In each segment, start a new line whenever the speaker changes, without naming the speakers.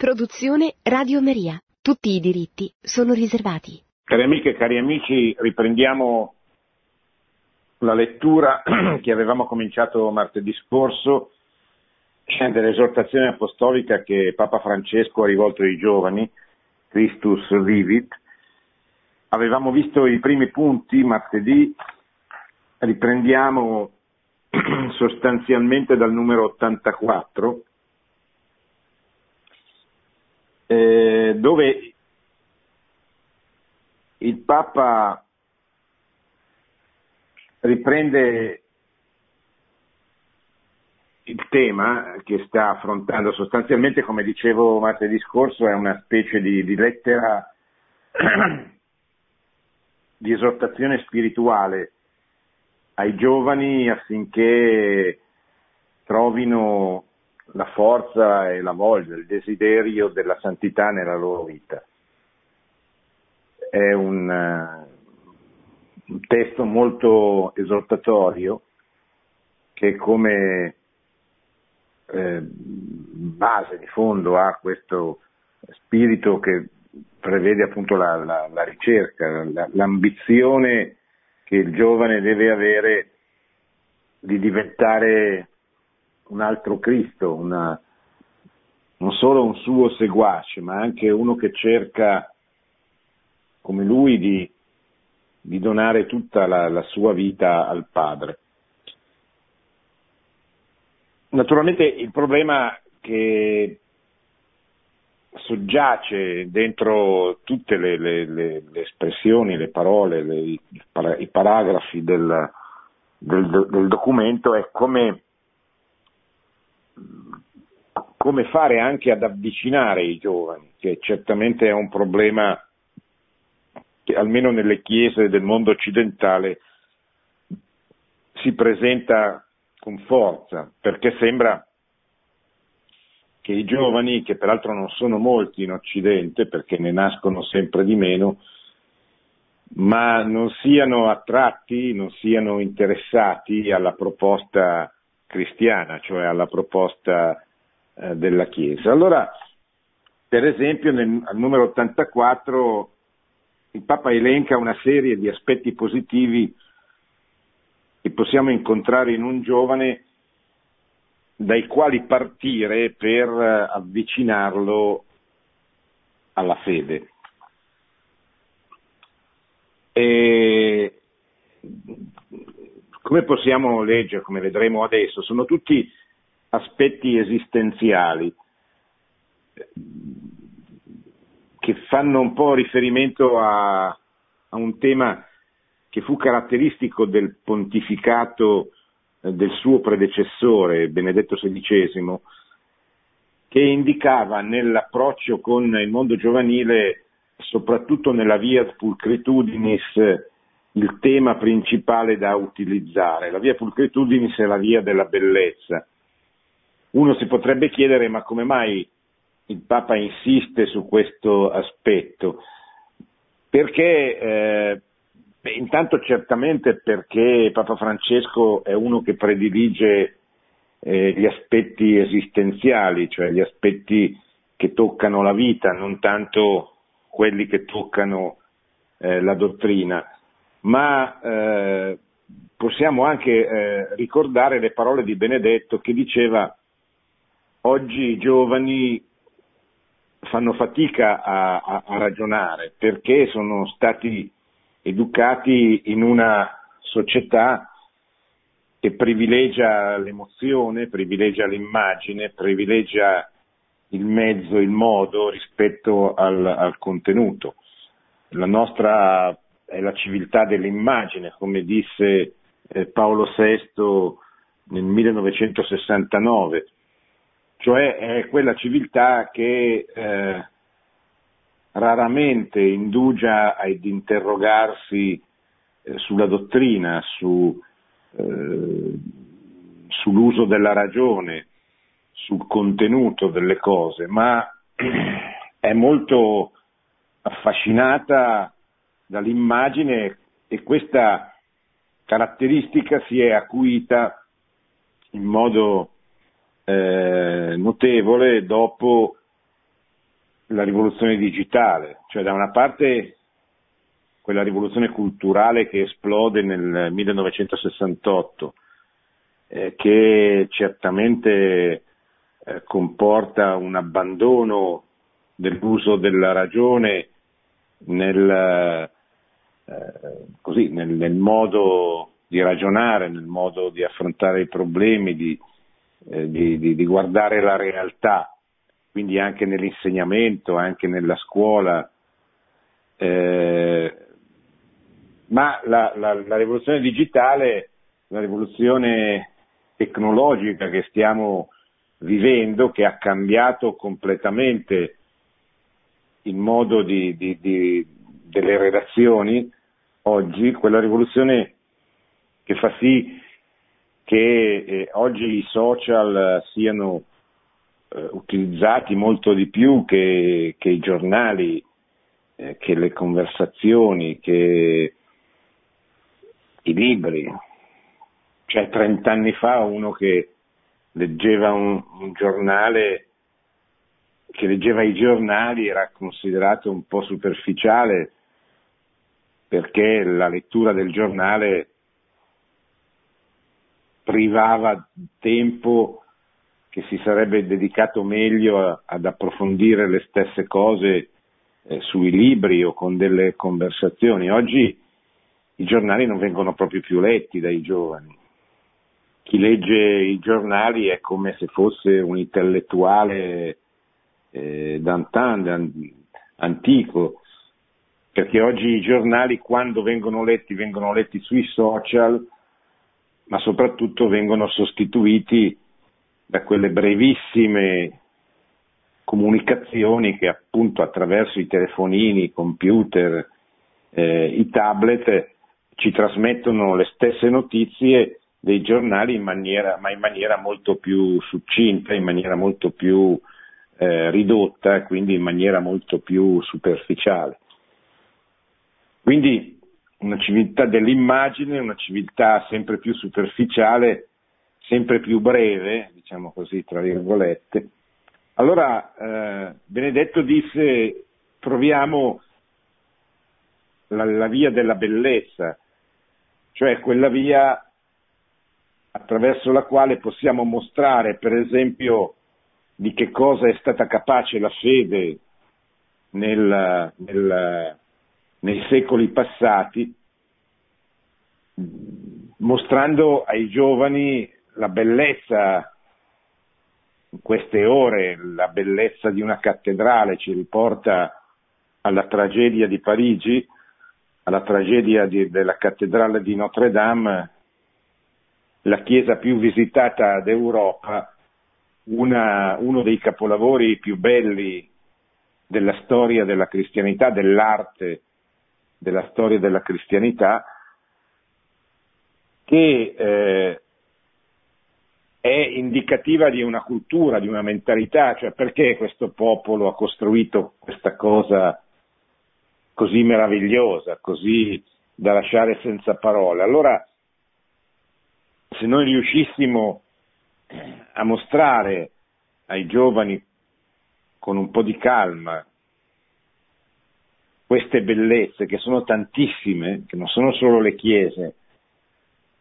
Produzione Radio Maria. Tutti i diritti sono riservati.
Cari amiche e cari amici, riprendiamo la lettura che avevamo cominciato martedì scorso dell'esortazione apostolica che Papa Francesco ha rivolto ai giovani, Christus Vivit. Avevamo visto i primi punti martedì, riprendiamo sostanzialmente dal numero 84 eh, dove il Papa riprende il tema che sta affrontando sostanzialmente, come dicevo martedì scorso, è una specie di, di lettera di esortazione spirituale ai giovani affinché trovino la forza e la voglia, il desiderio della santità nella loro vita. È un, uh, un testo molto esortatorio che come eh, base di fondo ha questo spirito che prevede appunto la, la, la ricerca, la, l'ambizione che il giovane deve avere di diventare un altro Cristo, una, non solo un suo seguace, ma anche uno che cerca, come lui, di, di donare tutta la, la sua vita al Padre. Naturalmente il problema che soggiace dentro tutte le, le, le, le espressioni, le parole, i, paragrafi del, del, del documento è come come fare anche ad avvicinare i giovani, che certamente è un problema che almeno nelle chiese del mondo occidentale si presenta con forza, perché sembra che i giovani, che peraltro non sono molti in Occidente, perché ne nascono sempre di meno, ma non siano attratti, non siano interessati alla proposta cristiana, cioè alla proposta eh, della Chiesa. Allora, per esempio, nel, al numero 84 il Papa elenca una serie di aspetti positivi che possiamo incontrare in un giovane dai quali partire per eh, avvicinarlo alla fede. E come possiamo leggere, come vedremo adesso, sono tutti aspetti esistenziali che fanno un po' riferimento a, a un tema che fu caratteristico del pontificato eh, del suo predecessore, Benedetto XVI, che indicava nell'approccio con il mondo giovanile, soprattutto nella via pulcritudinis, il tema principale da utilizzare. La via pulcritudinis è la via della bellezza. Uno si potrebbe chiedere ma come mai il Papa insiste su questo aspetto? Perché, eh, beh, intanto certamente perché Papa Francesco è uno che predilige eh, gli aspetti esistenziali, cioè gli aspetti che toccano la vita, non tanto quelli che toccano eh, la dottrina ma eh, possiamo anche eh, ricordare le parole di Benedetto che diceva oggi i giovani fanno fatica a, a, a ragionare perché sono stati educati in una società che privilegia l'emozione, privilegia l'immagine, privilegia il mezzo, il modo rispetto al, al contenuto. La nostra è la civiltà dell'immagine, come disse eh, Paolo VI nel 1969, cioè è quella civiltà che eh, raramente indugia ad interrogarsi eh, sulla dottrina, su, eh, sull'uso della ragione, sul contenuto delle cose, ma è molto affascinata dall'immagine e questa caratteristica si è acuita in modo eh, notevole dopo la rivoluzione digitale, cioè da una parte quella rivoluzione culturale che esplode nel 1968, eh, che certamente eh, comporta un abbandono dell'uso della ragione nel, eh, così, nel, nel, modo di ragionare, nel modo di affrontare i problemi, di, eh, di, di, di guardare la realtà, quindi anche nell'insegnamento, anche nella scuola. Eh, ma la, la, la, rivoluzione digitale, la rivoluzione tecnologica che stiamo vivendo, che ha cambiato completamente il modo di, di, di, delle relazioni oggi, quella rivoluzione che fa sì che eh, oggi i social siano eh, utilizzati molto di più che, che i giornali, eh, che le conversazioni, che i libri. Cioè 30 anni fa uno che leggeva un, un giornale, che leggeva i giornali era considerato un po' superficiale perché la lettura del giornale privava tempo che si sarebbe dedicato meglio ad approfondire le stesse cose eh, sui libri o con delle conversazioni. Oggi i giornali non vengono proprio più letti dai giovani. Chi legge i giornali è come se fosse un intellettuale eh, d'antan, antico, perché oggi i giornali quando vengono letti vengono letti sui social, ma soprattutto vengono sostituiti da quelle brevissime comunicazioni che appunto attraverso i telefonini, i computer, eh, i tablet ci trasmettono le stesse notizie dei giornali in maniera, ma in maniera molto più succinta, in maniera molto più eh, ridotta, quindi in maniera molto più superficiale. Quindi una civiltà dell'immagine, una civiltà sempre più superficiale sempre più breve, diciamo così, tra virgolette. Allora eh, Benedetto disse proviamo la, la via della bellezza, cioè quella via attraverso la quale possiamo mostrare, per esempio, di che cosa è stata capace la fede nel, nel, nei secoli passati, mostrando ai giovani la bellezza in queste ore, la bellezza di una cattedrale ci riporta alla tragedia di Parigi, alla tragedia di, della cattedrale di Notre Dame, la chiesa più visitata d'Europa, una, uno dei capolavori più belli della storia della cristianità, dell'arte della storia della cristianità, che eh, è indicativa di una cultura, di una mentalità, cioè perché questo popolo ha costruito questa cosa così meravigliosa, così da lasciare senza parole. Allora, se noi riuscissimo a mostrare ai giovani con un po' di calma queste bellezze che sono tantissime, che non sono solo le chiese,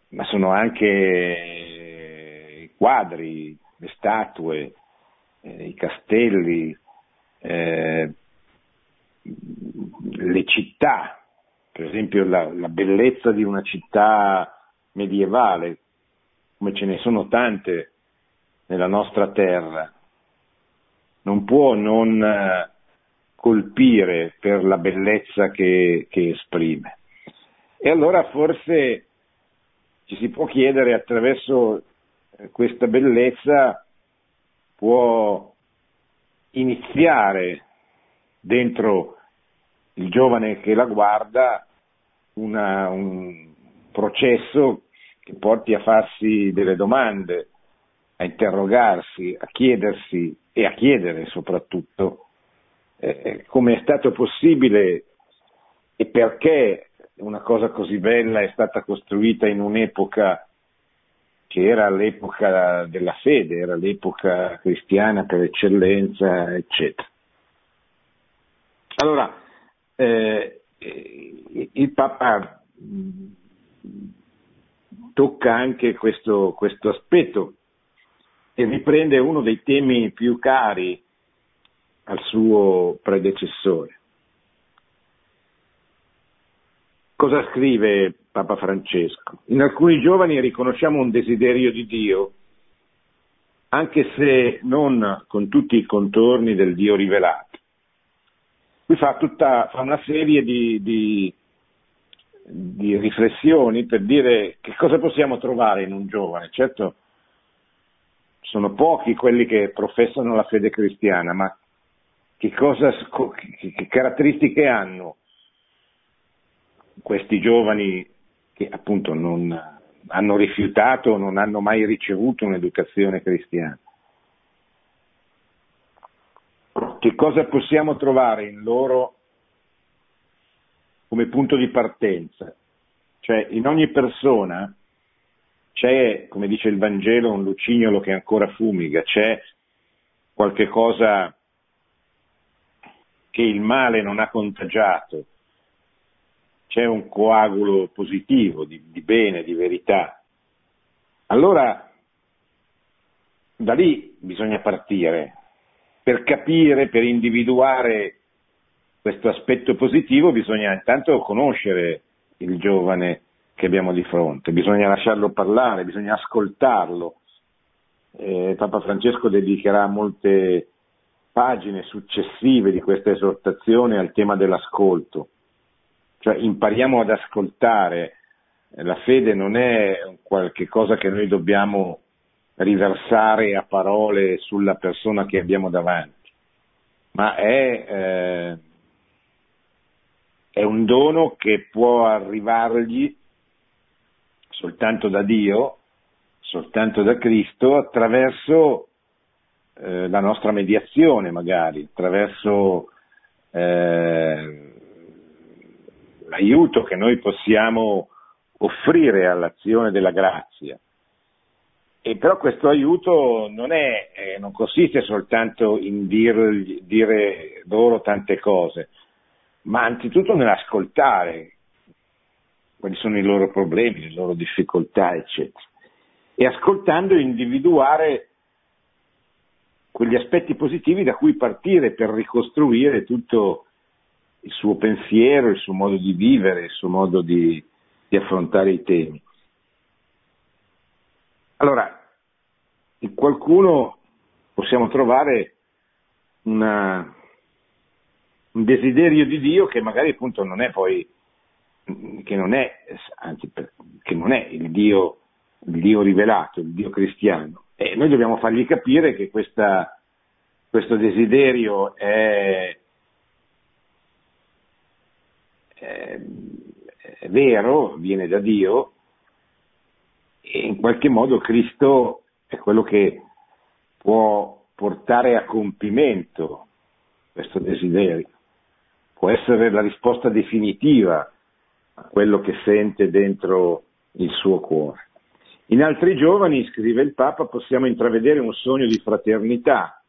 ma sono anche quadri, le statue, eh, i castelli, eh, le città, per esempio la, la, bellezza di una città medievale, come ce ne sono tante nella nostra terra, non può non eh, colpire per la bellezza che, che esprime. E allora forse ci si può chiedere attraverso questa bellezza può iniziare dentro il giovane che la guarda una, un processo che porti a farsi delle domande, a interrogarsi, a chiedersi e a chiedere soprattutto eh, eh come è stato possibile e perché una cosa così bella è stata costruita in un'epoca che era l'epoca della fede, era l'epoca cristiana per eccellenza, eccetera. Allora, eh, il Papa mm, tocca anche questo, questo aspetto e riprende uno dei temi più cari al suo predecessore. Cosa scrive Papa Francesco? In alcuni giovani riconosciamo un desiderio di Dio, anche se non con tutti i contorni del Dio rivelato. Lui fa, tutta, fa una serie di, di, di riflessioni per dire che cosa possiamo trovare in un giovane. Certo, sono pochi quelli che professano la fede cristiana, ma che, cosa, che caratteristiche hanno questi giovani che appunto non hanno rifiutato, non hanno mai ricevuto un'educazione cristiana. Che cosa possiamo trovare in loro come punto di partenza? Cioè in ogni persona c'è, come dice il Vangelo, un lucignolo che ancora fumiga, c'è qualche cosa che il male non ha contagiato, c'è un coagulo positivo, di, di bene, di verità. Allora, da lì bisogna partire. Per capire, per individuare questo aspetto positivo bisogna intanto conoscere il giovane che abbiamo di fronte, bisogna lasciarlo parlare, bisogna ascoltarlo. Eh, Papa Francesco dedicherà molte pagine successive di questa esortazione al tema dell'ascolto. Cioè impariamo ad ascoltare, la fede non è qualche cosa che noi dobbiamo riversare a parole sulla persona che abbiamo davanti, ma è, eh, è un dono che può arrivargli soltanto da Dio, soltanto da Cristo, attraverso eh, la nostra mediazione magari, attraverso eh, l'aiuto che noi possiamo offrire all'azione della grazia. E però questo aiuto non, è, eh, non consiste soltanto in dir, dire loro tante cose, ma anzitutto nell'ascoltare quali sono i loro problemi, le loro difficoltà, eccetera. E ascoltando individuare quegli aspetti positivi da cui partire per ricostruire tutto il suo pensiero, il suo modo di vivere, il suo modo di, di affrontare i temi. Allora, in qualcuno possiamo trovare una, un desiderio di Dio che magari appunto non è poi, che non è, anzi, che non è il Dio, il Dio rivelato, il Dio cristiano. E noi dobbiamo fargli capire che questa, questo desiderio è, eh, è vero, viene da Dio e in qualche modo Cristo è quello che può portare a compimento questo desiderio, può essere la risposta definitiva a quello che sente dentro il suo cuore. In altri giovani, scrive il Papa, possiamo intravedere un sogno di fraternità,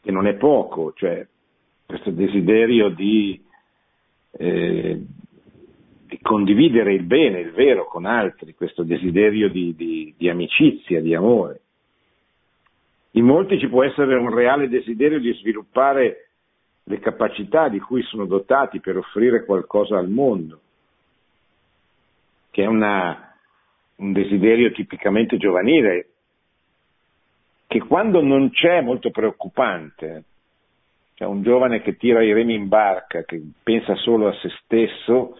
che non è poco, cioè questo desiderio di eh, di condividere il bene, il vero con altri, questo desiderio di, di, di amicizia, di amore. In molti ci può essere un reale desiderio di sviluppare le capacità di cui sono dotati per offrire qualcosa al mondo, che è una, un desiderio tipicamente giovanile, che quando non c'è è molto preoccupante, cioè un giovane che tira i remi in barca, che pensa solo a se stesso,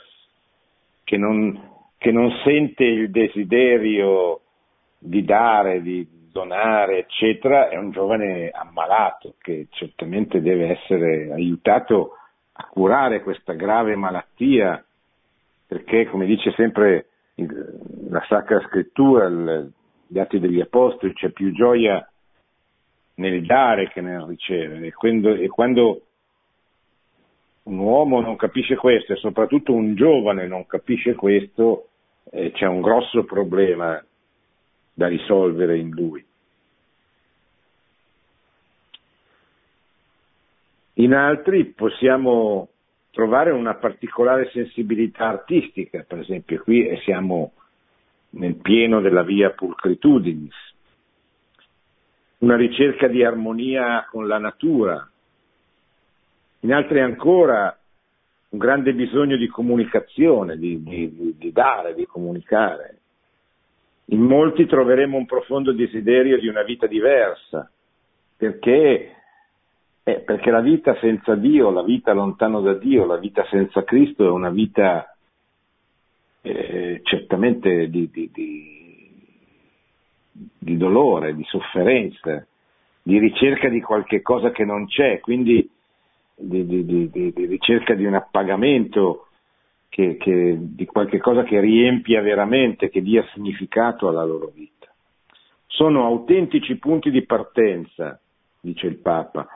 che non, che non sente il desiderio di dare, di donare, eccetera, è un giovane ammalato che certamente deve essere aiutato a curare questa grave malattia, perché come dice sempre la Sacra Scrittura, gli Atti degli Apostoli, c'è più gioia nel dare che nel ricevere. E quando, e quando un uomo non capisce questo e soprattutto un giovane non capisce questo, eh, c'è un grosso problema da risolvere in lui. in altri possiamo trovare una particolare sensibilità artistica, per esempio qui siamo nel pieno della via pulcritudinis, una ricerca di armonia con la natura, in altri ancora un grande bisogno di comunicazione, di, di, di dare, di comunicare. In molti troveremo un profondo desiderio di una vita diversa, perché, eh, perché la vita senza Dio, la vita lontano da Dio, la vita senza Cristo è una vita eh, certamente di, di, di, di, dolore, di sofferenza, di ricerca di qualche cosa che non c'è, quindi di, ricerca di un appagamento che, che, di qualche cosa che riempia veramente, che dia significato alla loro vita. Sono autentici punti di partenza, dice il Papa,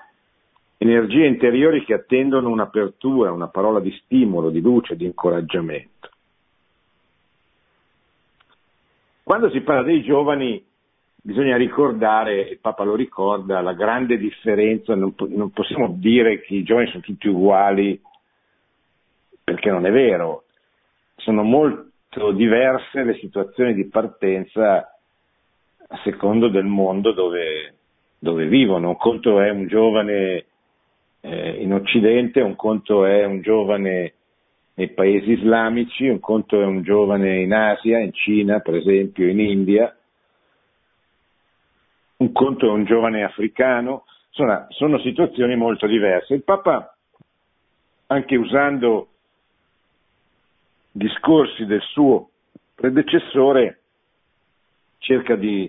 energie interiori che attendono un'apertura, una parola di stimolo, di luce, di incoraggiamento. Quando si parla dei giovani bisogna ricordare, il Papa lo ricorda, la grande differenza, non, non possiamo dire che i giovani sono tutti uguali perché non è vero, sono molto diverse le situazioni di partenza a secondo del mondo dove, dove vivono. Un conto è un giovane eh, in Occidente, un conto è un giovane nei paesi islamici, un conto è un giovane in Asia, in Cina per esempio, in India, un conto è un giovane africano, sono, sono situazioni molto diverse. Il Papa, anche usando discorsi del suo predecessore, cerca di,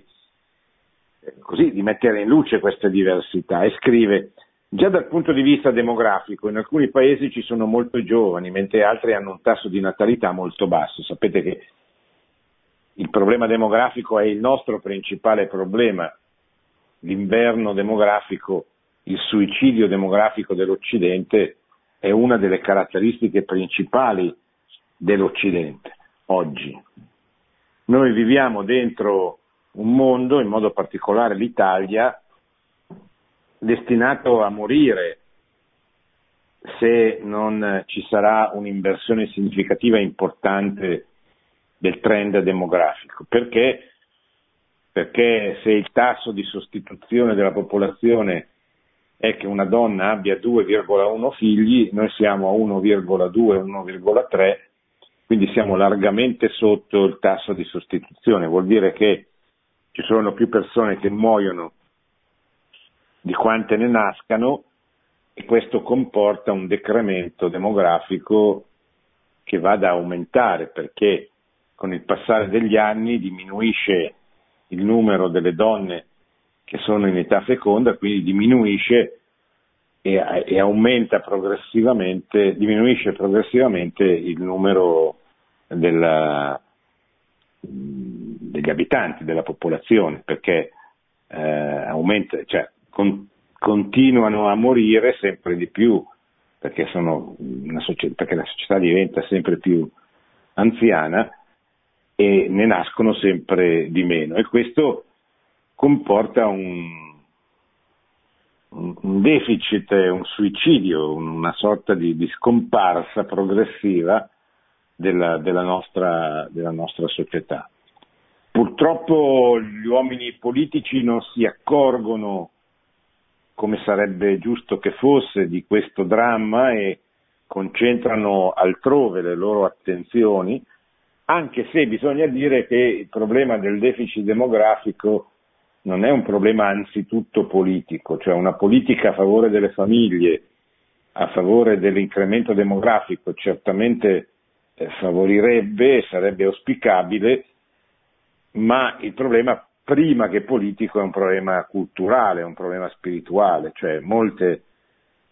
così, di mettere in luce queste diversità e scrive Già dal punto di vista demografico, in alcuni paesi ci sono molti giovani, mentre altri hanno un tasso di natalità molto basso. Sapete che il problema demografico è il nostro principale problema. L'inverno demografico, il suicidio demografico dell'Occidente è una delle caratteristiche principali dell'Occidente oggi. Noi viviamo dentro un mondo, in modo particolare l'Italia, destinato a morire se non ci sarà un'inversione significativa e importante del trend demografico. Perché? Perché se il tasso di sostituzione della popolazione è che una donna abbia 2,1 figli, noi siamo a 1,2-1,3 quindi siamo largamente sotto il tasso di sostituzione, vuol dire che ci sono più persone che muoiono di quante ne nascano e questo comporta un decremento demografico che va ad aumentare perché con il passare degli anni diminuisce il numero delle donne che sono in età feconda, quindi diminuisce e, e aumenta progressivamente, diminuisce progressivamente il numero della, degli abitanti, della popolazione, perché eh, aumenta, cioè, con, continuano a morire sempre di più, perché, società, perché la società diventa sempre più anziana e ne nascono sempre di meno e questo comporta un, un deficit, un suicidio, una sorta di, di scomparsa progressiva della, della, nostra, della nostra società. Purtroppo gli uomini politici non si accorgono, come sarebbe giusto che fosse, di questo dramma e concentrano altrove le loro attenzioni, anche se bisogna dire che il problema del deficit demografico non è un problema anzitutto politico, cioè una politica a favore delle famiglie, a favore dell'incremento demografico certamente eh, favorirebbe sarebbe auspicabile, ma il problema prima che politico è un problema culturale, è un problema spirituale, cioè molte,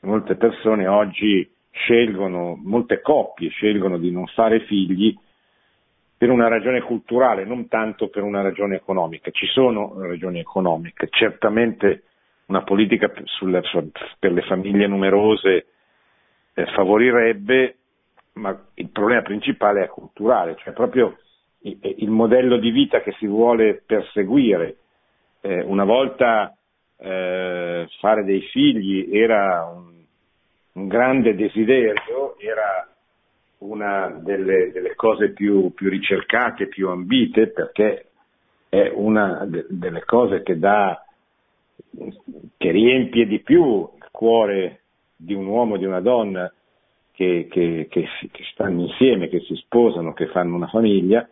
molte persone oggi scelgono, molte coppie scelgono di non fare figli per una ragione culturale, non tanto per una ragione economica. Ci sono ragioni economiche, certamente una politica sulle, per le famiglie numerose eh, favorirebbe ma il problema principale è culturale, cioè proprio il modello di vita che si vuole perseguire. Eh, una volta eh, fare dei figli era un, un grande desiderio, era una delle, delle cose più, più, ricercate, più ambite, perché è una de, delle cose che dà, che riempie di più il cuore di un uomo e di una donna che, che, che, che stanno insieme, che si sposano, che fanno una famiglia.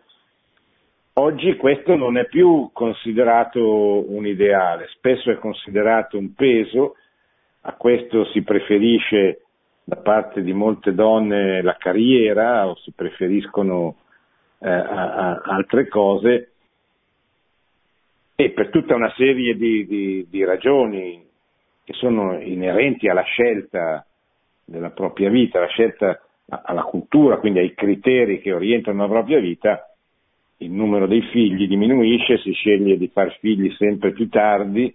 Oggi questo non è più considerato un ideale, spesso è considerato un peso, a questo si preferisce da parte di molte donne la carriera o si preferiscono eh, a, a altre cose. E per tutta una serie di, di, di ragioni che sono inerenti alla scelta della propria vita, la scelta alla cultura, quindi ai criteri che orientano la propria vita, il numero dei figli diminuisce, si sceglie di far figli sempre più tardi,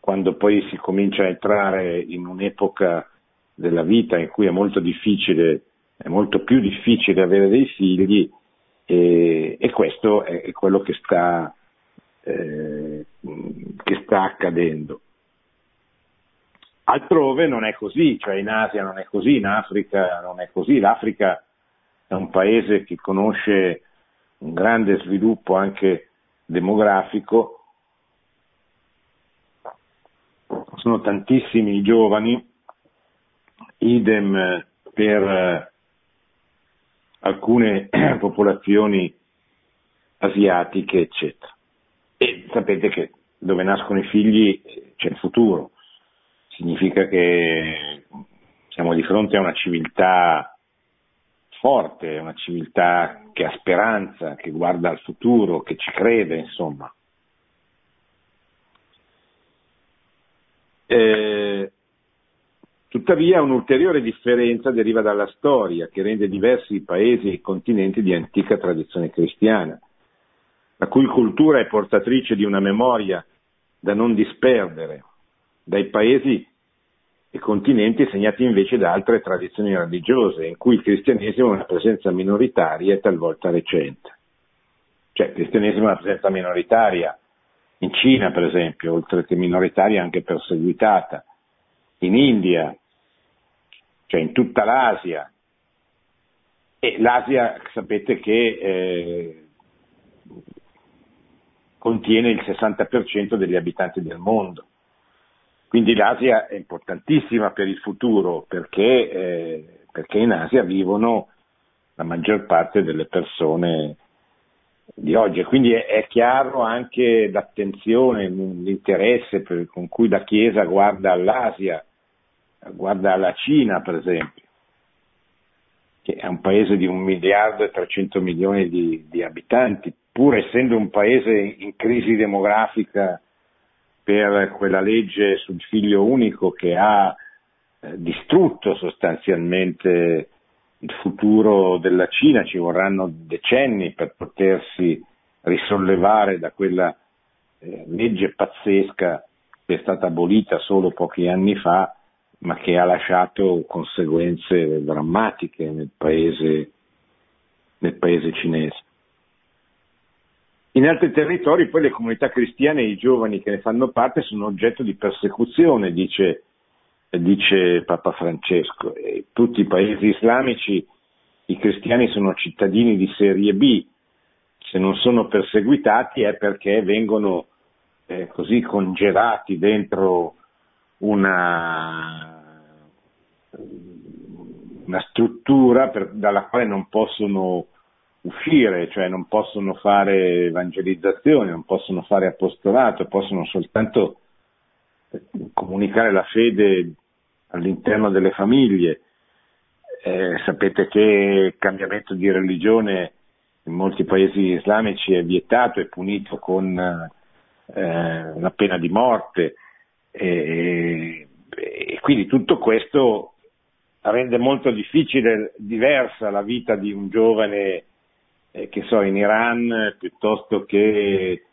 quando poi si comincia a entrare in un'epoca della vita in cui è molto difficile, è molto più difficile avere dei figli e, e questo è, quello che sta, eh, che sta accadendo. Altrove non è così, cioè in Asia non è così, in Africa non è così, l'Africa è un paese che conosce un grande sviluppo anche demografico, sono tantissimi i giovani, idem per alcune popolazioni asiatiche, eccetera. E sapete che dove nascono i figli c'è il futuro significa che siamo di fronte a una civiltà forte, una civiltà che ha speranza, che guarda al futuro, che ci crede, insomma. Eh, tuttavia un'ulteriore differenza deriva dalla storia che rende diversi i paesi e i continenti di antica tradizione cristiana, la cui cultura è portatrice di una memoria da non disperdere, dai paesi e continenti segnati invece da altre tradizioni religiose, in cui il cristianesimo è una presenza minoritaria e talvolta recente. Cioè il cristianesimo è una presenza minoritaria in Cina, per esempio, oltre che minoritaria anche perseguitata, in India, cioè in tutta l'Asia. E l'Asia sapete che eh, contiene il 60% degli abitanti del mondo. Quindi l'Asia è importantissima per il futuro perché, eh, perché in Asia vivono la maggior parte delle persone di oggi. Quindi è, è chiaro anche l'attenzione, l'interesse per, con cui la Chiesa guarda all'Asia, guarda alla Cina per esempio, che è un paese di un miliardo e 300 milioni di, di abitanti, pur essendo un paese in crisi demografica per quella legge sul figlio unico che ha eh, distrutto sostanzialmente il futuro della Cina, ci vorranno decenni per potersi risollevare da quella eh, legge pazzesca che è stata abolita solo pochi anni fa, ma che ha lasciato conseguenze drammatiche nel paese, nel paese cinese. In altri territori poi le comunità cristiane e i giovani che ne fanno parte sono oggetto di persecuzione, dice, dice Papa Francesco. In tutti i paesi islamici i cristiani sono cittadini di serie B, se non sono perseguitati è perché vengono eh, così congelati dentro una, una struttura per, dalla quale non possono uscire, cioè non possono fare evangelizzazione, non possono fare apostolato, possono soltanto eh, comunicare la fede all'interno delle famiglie. Eh, sapete che il cambiamento di religione in molti paesi islamici è vietato, è punito con eh, la pena di morte e, e quindi tutto questo rende molto difficile, diversa la vita di un giovane eh, che so, in Iran piuttosto che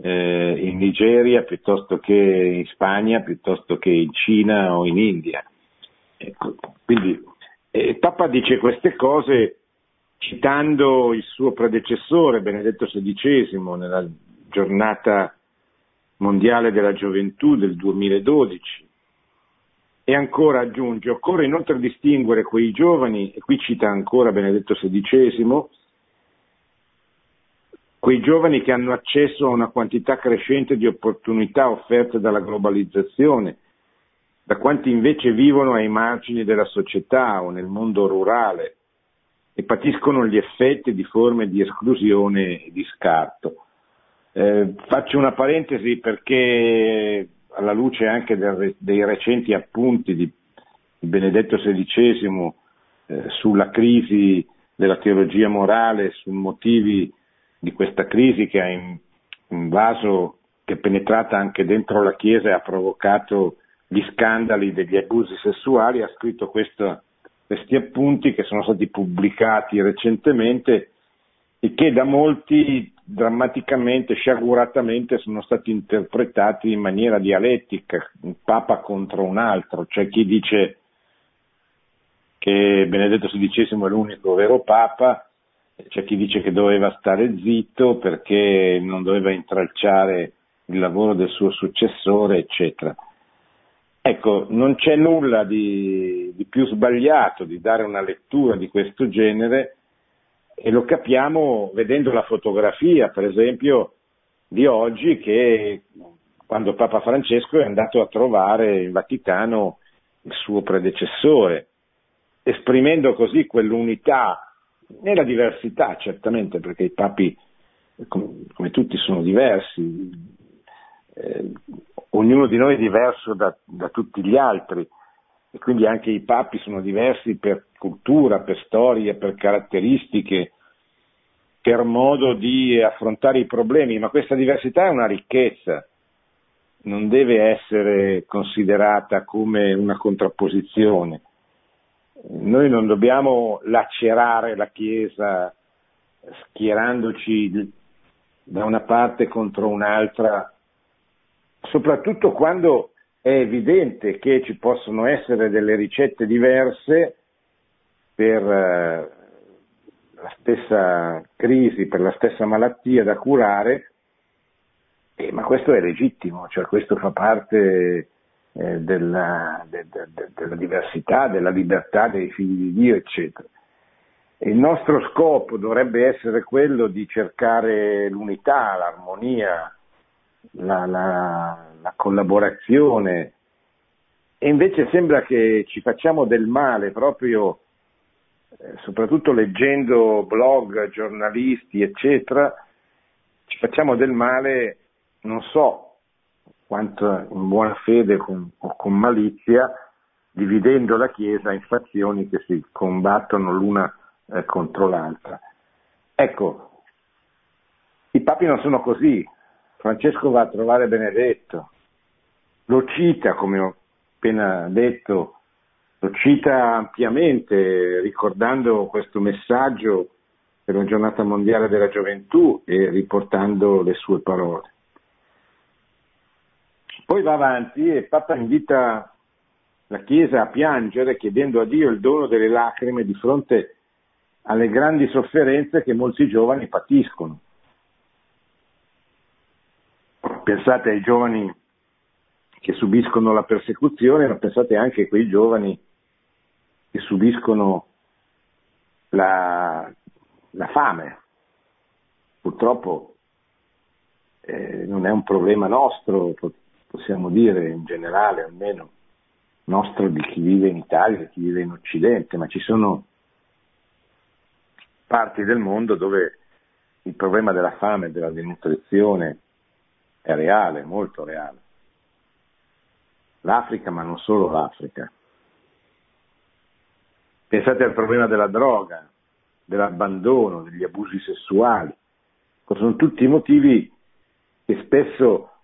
eh, in Nigeria, piuttosto che in Spagna, piuttosto che in Cina o in India. Ecco, quindi eh, Papa dice queste cose citando il suo predecessore Benedetto XVI nella giornata mondiale della gioventù del 2012 E ancora aggiunge, occorre inoltre distinguere quei giovani, e qui cita ancora Benedetto XVI, quei giovani che hanno accesso a una quantità crescente di opportunità offerte dalla globalizzazione, da quanti invece vivono ai margini della società o nel mondo rurale e patiscono gli effetti di forme di esclusione e di scarto. Eh, faccio una parentesi perché alla luce anche del, dei recenti appunti di Benedetto XVI eh, sulla crisi della teologia morale, sui motivi di questa crisi che ha invaso, che è penetrata anche dentro la Chiesa e ha provocato gli scandali degli abusi sessuali, ha scritto questo, questi appunti che sono stati pubblicati recentemente e che da molti drammaticamente, sciaguratamente sono stati interpretati in maniera dialettica, un papa contro un altro, c'è chi dice che Benedetto XVI è l'unico vero papa c'è chi dice che doveva stare zitto perché non doveva intralciare il lavoro del suo successore, eccetera. Ecco, non c'è nulla di, di, più sbagliato di dare una lettura di questo genere e lo capiamo vedendo la fotografia, per esempio, di oggi che quando Papa Francesco è andato a trovare in Vaticano il suo predecessore, esprimendo così quell'unità nella diversità certamente, perché i papi, come, come tutti, sono diversi, eh, ognuno di noi è diverso da, da tutti gli altri. E quindi anche i papi sono diversi per cultura, per storia, per caratteristiche, per modo di affrontare i problemi, ma questa diversità è una ricchezza, non deve essere considerata come una contrapposizione. Noi non dobbiamo lacerare la Chiesa schierandoci da una parte contro un'altra, soprattutto quando è evidente che ci possono essere delle ricette diverse per eh, la stessa crisi, per la stessa malattia da curare, eh, ma questo è legittimo, cioè questo fa parte eh, della, de, de, de, della diversità, della libertà dei figli di Dio, eccetera. Il nostro scopo dovrebbe essere quello di cercare l'unità, l'armonia, la, la, la collaborazione e invece sembra che ci facciamo del male proprio, eh, soprattutto leggendo blog, giornalisti, eccetera, ci facciamo del male, non so, quanto in buona fede con, o con malizia, dividendo la Chiesa in fazioni che si combattono l'una eh, contro l'altra. Ecco, i papi non sono così. Francesco va a trovare Benedetto, lo cita, come ho appena detto, lo cita ampiamente ricordando questo messaggio per la giornata mondiale della gioventù e riportando le sue parole. Poi va avanti e Papa invita la Chiesa a piangere chiedendo a Dio il dono delle lacrime di fronte alle grandi sofferenze che molti giovani patiscono. Pensate ai giovani che subiscono la persecuzione, ma pensate anche a quei giovani che subiscono la, la fame. Purtroppo eh, non è un problema nostro, possiamo dire in generale almeno nostro di chi vive in Italia, di chi vive in Occidente, ma ci sono parti del mondo dove il problema della fame e della denutrizione è reale, molto reale. L'Africa, ma non solo l'Africa. Pensate al problema della droga, dell'abbandono, degli abusi sessuali. Sono tutti motivi che spesso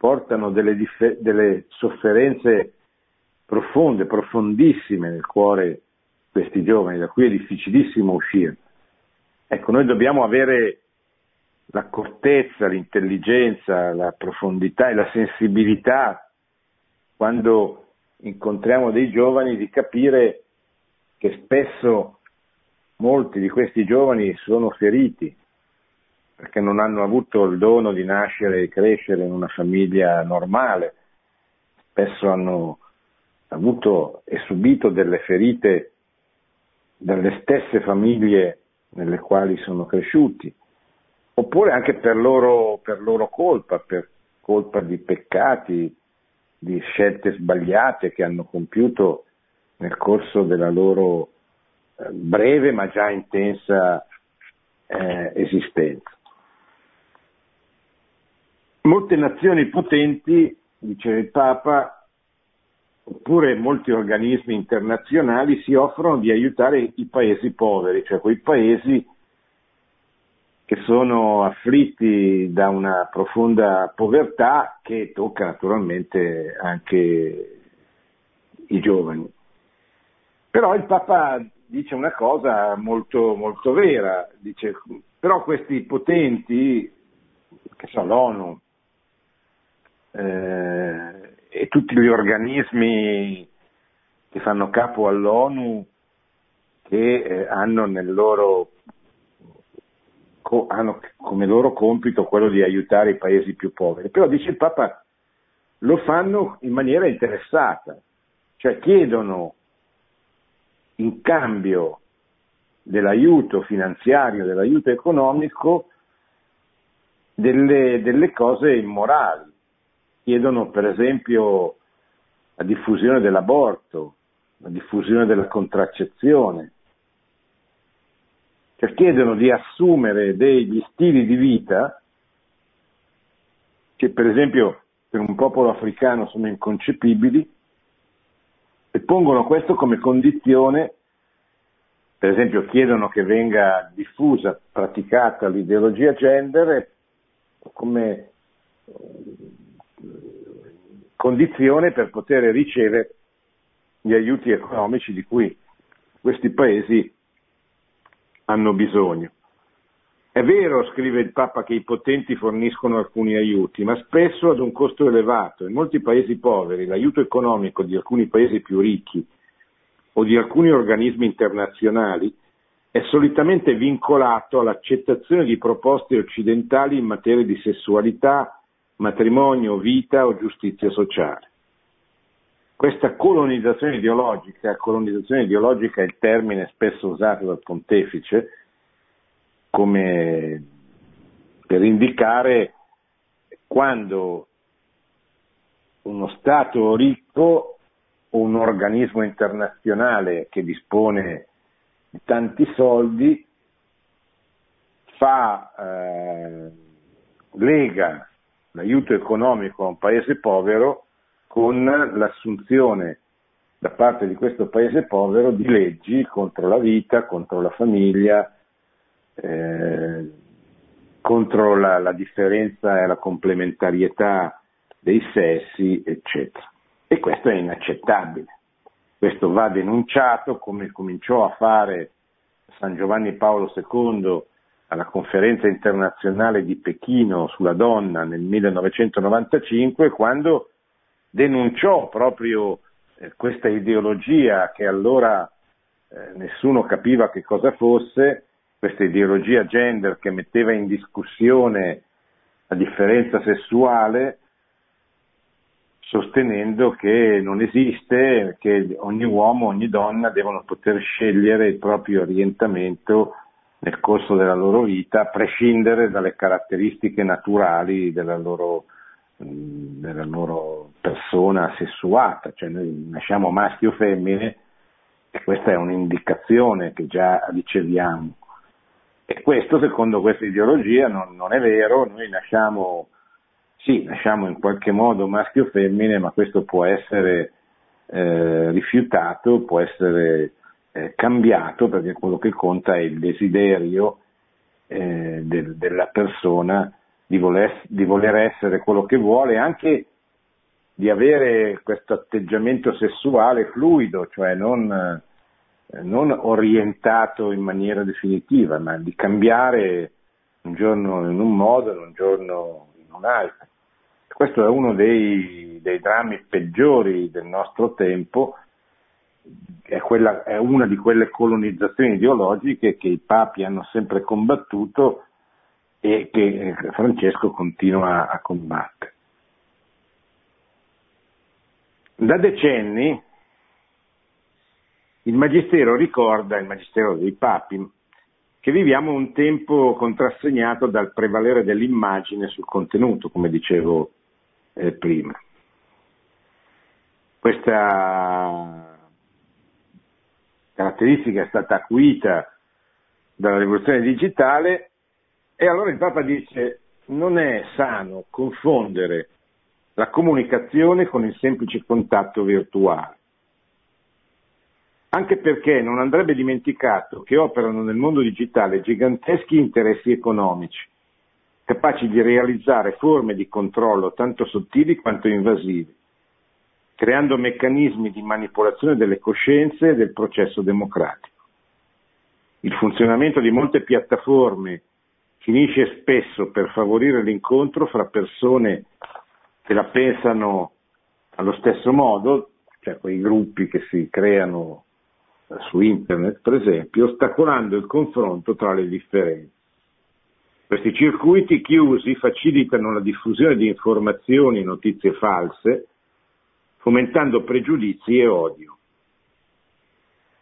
portano delle, differ- delle sofferenze profonde, profondissime nel cuore di questi giovani, da cui è difficilissimo uscire. Ecco, noi dobbiamo avere l'accortezza, l'intelligenza, la profondità e la sensibilità quando incontriamo dei giovani di capire che spesso molti di questi giovani sono feriti perché non hanno avuto il dono di nascere e crescere in una famiglia normale, spesso hanno avuto e subito delle ferite dalle stesse famiglie nelle quali sono cresciuti, oppure anche per loro, per loro colpa, per colpa di peccati, di scelte sbagliate che hanno compiuto nel corso della loro eh, breve ma già intensa eh, esistenza. Molte nazioni potenti, dice il Papa, oppure molti organismi internazionali si offrono di aiutare i paesi poveri, cioè quei paesi che sono afflitti da una profonda povertà che tocca naturalmente anche i giovani. Però il Papa dice una cosa molto, molto vera, dice, però questi potenti, che sono l'ONU, eh, e tutti gli organismi che fanno capo all'ONU che eh, hanno, loro, hanno come loro compito quello di aiutare i paesi più poveri. Però dice il Papa, lo fanno in maniera interessata, cioè chiedono in cambio dell'aiuto finanziario, dell'aiuto economico, delle, delle cose immorali chiedono per esempio la diffusione dell'aborto, la diffusione della contraccezione, cioè chiedono di assumere degli stili di vita che per esempio per un popolo africano sono inconcepibili e pongono questo come condizione, per esempio chiedono che venga diffusa, praticata l'ideologia gender come condizione per poter ricevere gli aiuti economici di cui questi paesi hanno bisogno. È vero, scrive il Papa, che i potenti forniscono alcuni aiuti, ma spesso ad un costo elevato. In molti paesi poveri l'aiuto economico di alcuni paesi più ricchi o di alcuni organismi internazionali è solitamente vincolato all'accettazione di proposte occidentali in materia di sessualità, matrimonio, vita o giustizia sociale. Questa colonizzazione ideologica, colonizzazione ideologica è il termine spesso usato dal pontefice come per indicare quando uno Stato ricco o un organismo internazionale che dispone di tanti soldi fa, eh, lega l'aiuto economico a un paese povero con l'assunzione da parte di questo paese povero di leggi contro la vita, contro la famiglia, eh, contro la, la, differenza e la complementarietà dei sessi, eccetera. E questo è inaccettabile. Questo va denunciato come cominciò a fare San Giovanni Paolo II alla conferenza internazionale di Pechino sulla donna nel 1995 quando denunciò proprio eh, questa ideologia che allora eh, nessuno capiva che cosa fosse, questa ideologia gender che metteva in discussione la differenza sessuale sostenendo che non esiste, che ogni uomo, ogni donna devono poter scegliere il proprio orientamento nel corso della loro vita, a prescindere dalle caratteristiche naturali della loro, della loro persona sessuata, cioè noi nasciamo maschi o femmine e questa è un'indicazione che già riceviamo. E questo, secondo questa ideologia, non, non è vero, noi nasciamo, sì, nasciamo in qualche modo maschi o femmine, ma questo può essere eh, rifiutato, può essere eh, cambiato perché quello che conta è il desiderio eh, del, della persona di voler, di voler, essere quello che vuole, anche di avere questo atteggiamento sessuale fluido, cioè non, eh, non orientato in maniera definitiva, ma di cambiare un giorno in un modo, un giorno in un altro. Questo è uno dei, dei drammi peggiori del nostro tempo è, quella, è una di quelle colonizzazioni ideologiche che i papi hanno sempre combattuto e che eh, Francesco continua a combattere. Da decenni il Magistero ricorda, il Magistero dei Papi, che viviamo un tempo contrassegnato dal prevalere dell'immagine sul contenuto, come dicevo eh, prima. Questa caratteristica è stata acuita dalla rivoluzione digitale e allora il Papa dice non è sano confondere la comunicazione con il semplice contatto virtuale. Anche perché non andrebbe dimenticato che operano nel mondo digitale giganteschi interessi economici, capaci di realizzare forme di controllo tanto sottili quanto invasive, creando meccanismi di manipolazione delle coscienze e del processo democratico. Il funzionamento di molte piattaforme finisce spesso per favorire l'incontro fra persone che la pensano allo stesso modo, cioè quei gruppi che si creano su internet, per esempio, ostacolando il confronto tra le differenze. Questi circuiti chiusi facilitano la diffusione di informazioni e notizie false, fomentando pregiudizi e odio.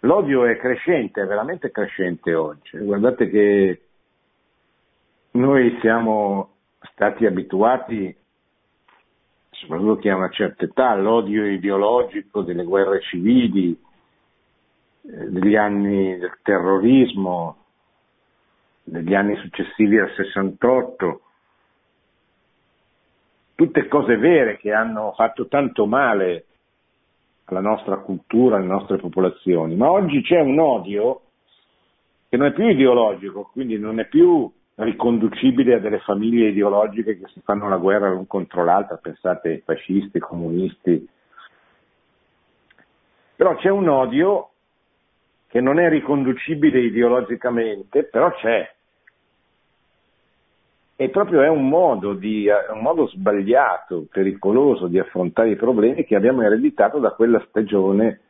L'odio è crescente, è veramente crescente oggi. Guardate che noi siamo stati abituati, soprattutto chi ha una certa età, all'odio ideologico delle guerre civili, eh, degli anni del terrorismo, degli anni successivi al 68, tutte cose vere che hanno fatto tanto male alla nostra cultura, alle nostre popolazioni, ma oggi c'è un odio che non è più ideologico, quindi non è più riconducibile a delle famiglie ideologiche che si fanno la guerra l'un contro l'altra, pensate fascisti, comunisti. Però c'è un odio che non è riconducibile ideologicamente, però c'è. E proprio è un modo, di, un modo sbagliato, pericoloso di affrontare i problemi che abbiamo ereditato da quella stagione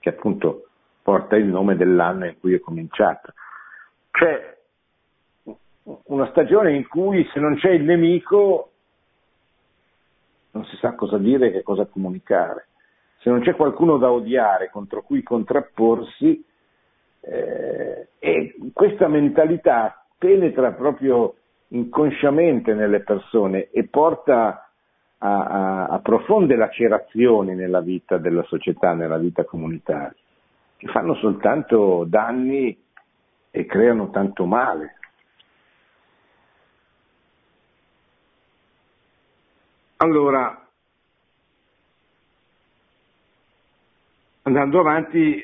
che appunto porta il nome dell'anno in cui è cominciata. Cioè, una stagione in cui se non c'è il nemico non si sa cosa dire e che cosa comunicare se non c'è qualcuno da odiare contro cui contrapporsi, eh, e questa mentalità penetra proprio inconsciamente nelle persone e porta a, a, a, profonde lacerazioni nella vita della società, nella vita comunitaria, che fanno soltanto danni e creano tanto male. Allora, Andando avanti,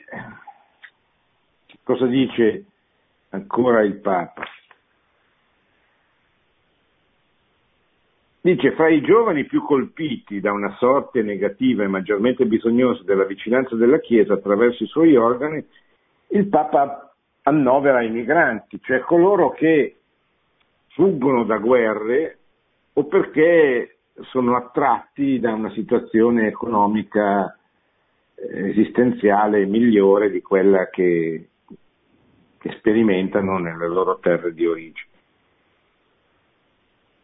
cosa dice ancora il Papa? Dice, fra i giovani più colpiti da una sorte negativa e maggiormente bisognosi della vicinanza della Chiesa attraverso i suoi organi, il Papa annovera i migranti, cioè coloro che fuggono da guerre o perché sono attratti da una situazione economica esistenziale migliore di quella che, che sperimentano nelle loro terre di origine.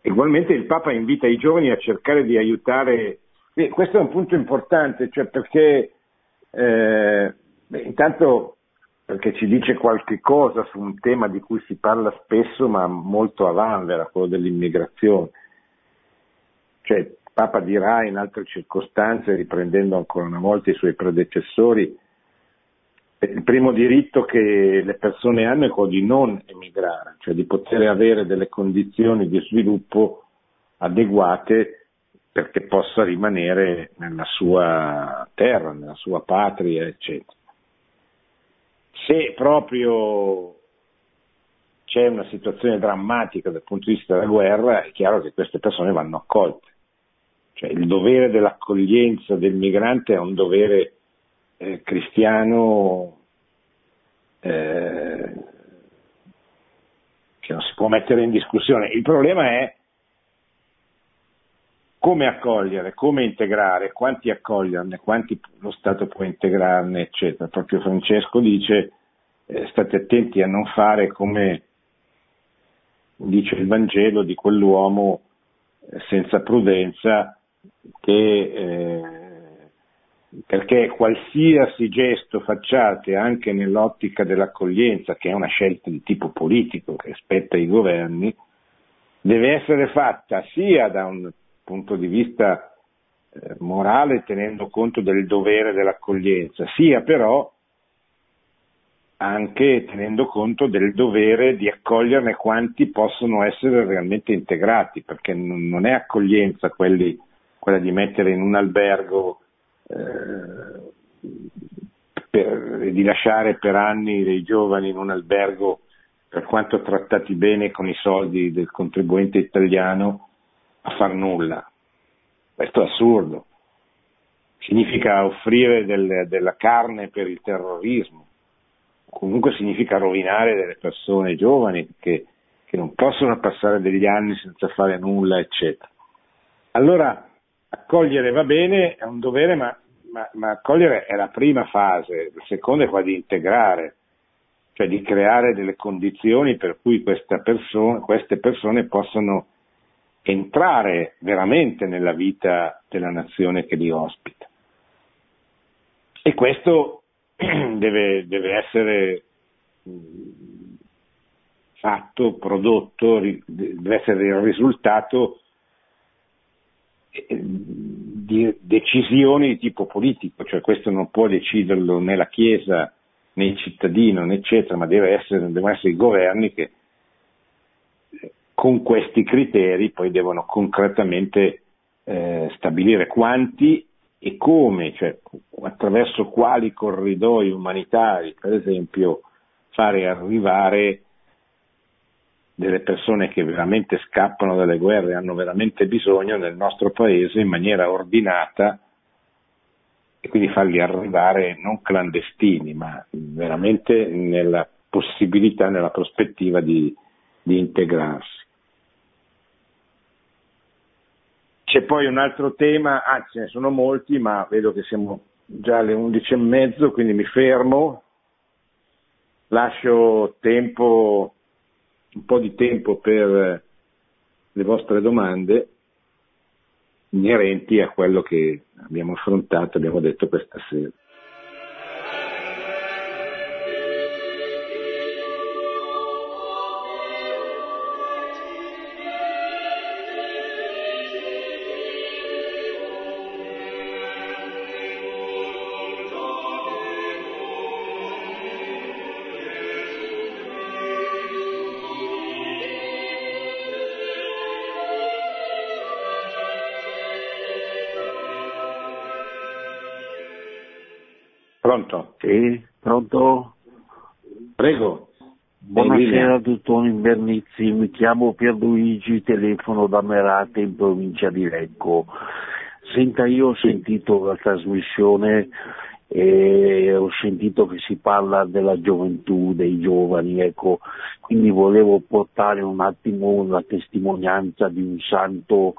Ugualmente il Papa invita i giovani a cercare di aiutare, e questo è un punto importante, cioè perché eh, beh, intanto perché ci dice qualche cosa su un tema di cui si parla spesso ma molto a vanvera, quello dell'immigrazione. Cioè, Papa dirà in altre circostanze, riprendendo ancora una volta i suoi predecessori, il primo diritto che le persone hanno è quello di non emigrare, cioè di poter avere delle condizioni di sviluppo adeguate perché possa rimanere nella sua terra, nella sua patria, eccetera. Se proprio c'è una situazione drammatica dal punto di vista della guerra, è chiaro che queste persone vanno accolte. Cioè, il dovere dell'accoglienza del migrante è un dovere eh, cristiano eh, che non si può mettere in discussione. Il problema è come accogliere, come integrare, quanti accoglierne, quanti lo Stato può integrarne, eccetera. Proprio Francesco dice eh, state attenti a non fare come dice il Vangelo di quell'uomo eh, senza prudenza che eh, perché qualsiasi gesto facciate anche nell'ottica dell'accoglienza, che è una scelta di tipo politico che spetta ai governi, deve essere fatta sia da un punto di vista eh, morale tenendo conto del dovere dell'accoglienza, sia però anche tenendo conto del dovere di accoglierne quanti possono essere realmente integrati, perché non è accoglienza quelli, quella di mettere in un albergo per, di lasciare per anni dei giovani in un albergo per quanto trattati bene con i soldi del contribuente italiano a far nulla. Questo è assurdo. Significa offrire del, della carne per il terrorismo, comunque significa rovinare delle persone giovani che, che non possono passare degli anni senza fare nulla, eccetera. Allora, accogliere va bene, è un dovere, ma, ma, ma accogliere è la prima fase, la seconda è quella di integrare, cioè di creare delle condizioni per cui persona, queste persone possano entrare veramente nella vita della nazione che li ospita. E questo deve, deve essere fatto, prodotto, deve essere il risultato eh, di decisioni di tipo politico, cioè questo non può deciderlo né la Chiesa né il cittadino, eccetera, ma essere, devono essere i governi che con questi criteri poi devono concretamente eh, stabilire quanti e come, cioè attraverso quali corridoi umanitari, per esempio, fare arrivare delle persone che veramente scappano dalle guerre hanno veramente bisogno nel nostro paese in maniera ordinata e quindi farli arrivare non clandestini, ma veramente nella possibilità, nella prospettiva di, di integrarsi. C'è poi un altro tema, ah ce ne sono molti, ma vedo che siamo già alle 11 e mezzo, quindi mi fermo, lascio tempo, un po' di tempo per le vostre domande inerenti a quello che abbiamo affrontato, abbiamo detto questa sera. Pronto? Prego.
Buonasera dottor Invernizzi, mi chiamo Pierluigi, telefono da Merate in provincia di Lecco. Senta, io ho sentito la trasmissione e ho sentito che si parla della gioventù, dei giovani, ecco, quindi volevo portare un attimo la testimonianza di un santo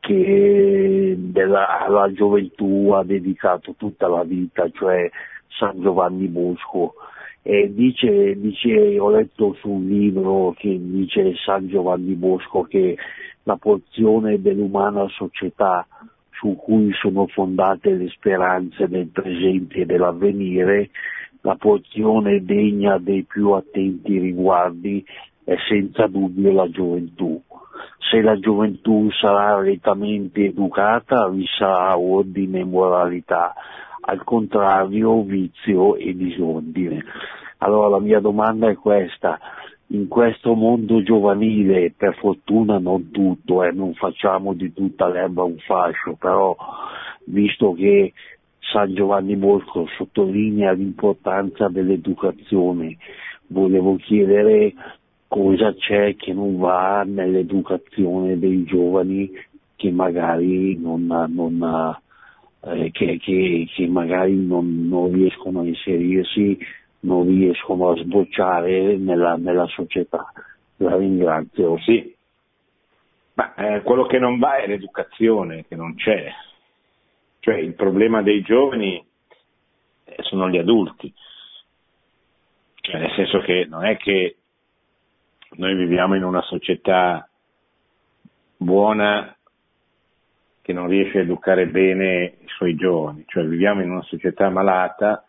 che della, alla gioventù ha dedicato tutta la vita, cioè San Giovanni Bosco. E dice, dice, ho letto su un libro che dice San Giovanni Bosco che la porzione dell'umana società su cui sono fondate le speranze del presente e dell'avvenire, la porzione degna dei più attenti riguardi è senza dubbio la gioventù se la gioventù sarà retamente educata vi sarà ordine e moralità, al contrario vizio e disordine. Allora la mia domanda è questa, in questo mondo giovanile, per fortuna non tutto, eh, non facciamo di tutta l'erba un fascio, però visto che San Giovanni Bosco sottolinea l'importanza dell'educazione, volevo chiedere cosa c'è che non va nell'educazione dei giovani che magari non, non, eh, che, che, che magari non, non, riescono a inserirsi, non riescono a sbocciare nella, nella società. La ringrazio.
Sì, ma eh, quello che non va è l'educazione, che non c'è. Cioè il problema dei giovani eh, sono gli adulti. Cioè, nel senso che non è che noi viviamo in una società buona che non riesce a educare bene i suoi giovani, cioè viviamo in una società malata,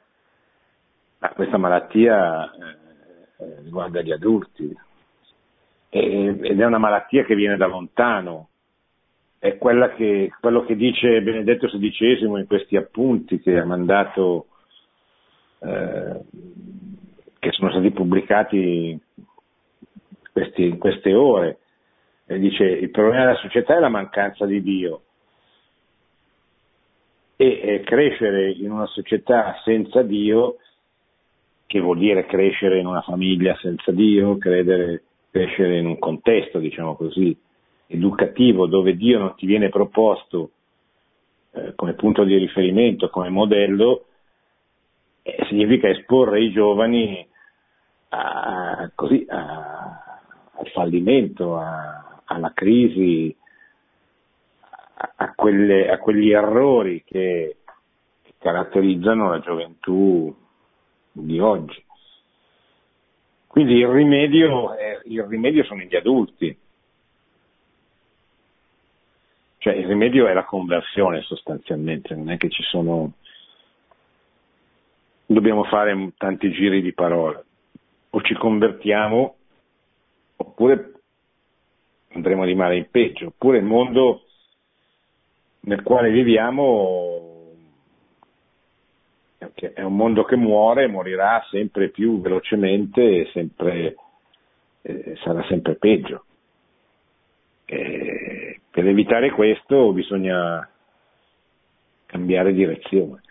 ma questa malattia eh, riguarda gli adulti. Ed è una malattia che viene da lontano, è che, quello che dice Benedetto XVI in questi appunti che ha mandato, eh, che sono stati pubblicati questi, in queste ore. E dice il problema della società è la mancanza di Dio e eh, crescere in una società senza Dio, che vuol dire crescere in una famiglia senza Dio, credere, crescere in un contesto, diciamo così, educativo dove Dio non ti viene proposto eh, come punto di riferimento, come modello, eh, significa esporre i giovani a, così, a, al fallimento, a, alla crisi, a, quelle, a, quegli errori che caratterizzano la gioventù di oggi. Quindi il rimedio, è, il rimedio sono gli adulti, cioè il rimedio è la conversione sostanzialmente, non è che ci sono... dobbiamo fare tanti giri di parole, o ci convertiamo oppure andremo di male in peggio, oppure il mondo nel quale viviamo è un mondo che muore, morirà sempre più velocemente e sempre, eh, sarà sempre peggio. E per evitare questo bisogna cambiare direzione,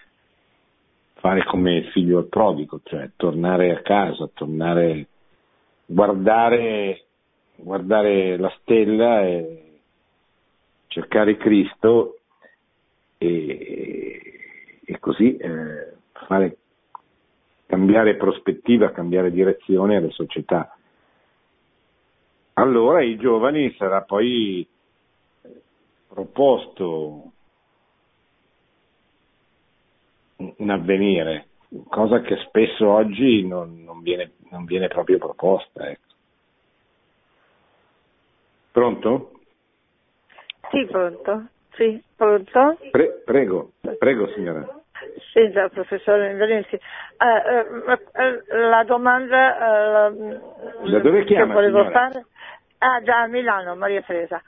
fare come il figlio al prodigo, cioè tornare a casa, tornare, guardare, guardare la stella e cercare Cristo e, e così eh, fare, cambiare prospettiva, cambiare direzione alle società allora ai giovani sarà poi proposto un avvenire, cosa che spesso oggi non, non, viene, non viene, proprio proposta. Ecco. Pronto?
Sì, pronto. Sì, pronto?
Pre- prego, prego signora.
Sì, già, professore Indolenzi. Uh, uh, la domanda
uh, da dove chiama,
che volevo
signora?
fare Ah, da Milano, Maria Teresa.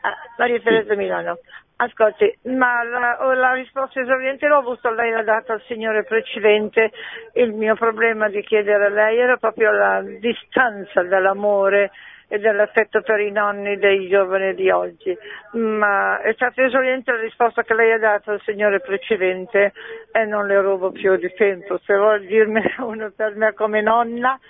Ah, Maria Teresa Milano. Ascolti, ma la, la, risposta esauriente l'ho avuto, lei l'ha data al signore precedente, il mio problema di chiedere a lei era proprio la distanza dall'amore e dell'affetto per i nonni dei giovani di oggi, ma è stata esauriente la risposta che lei ha dato al signore precedente e non le rubo più di tempo, se vuol dirmene uno per me come nonna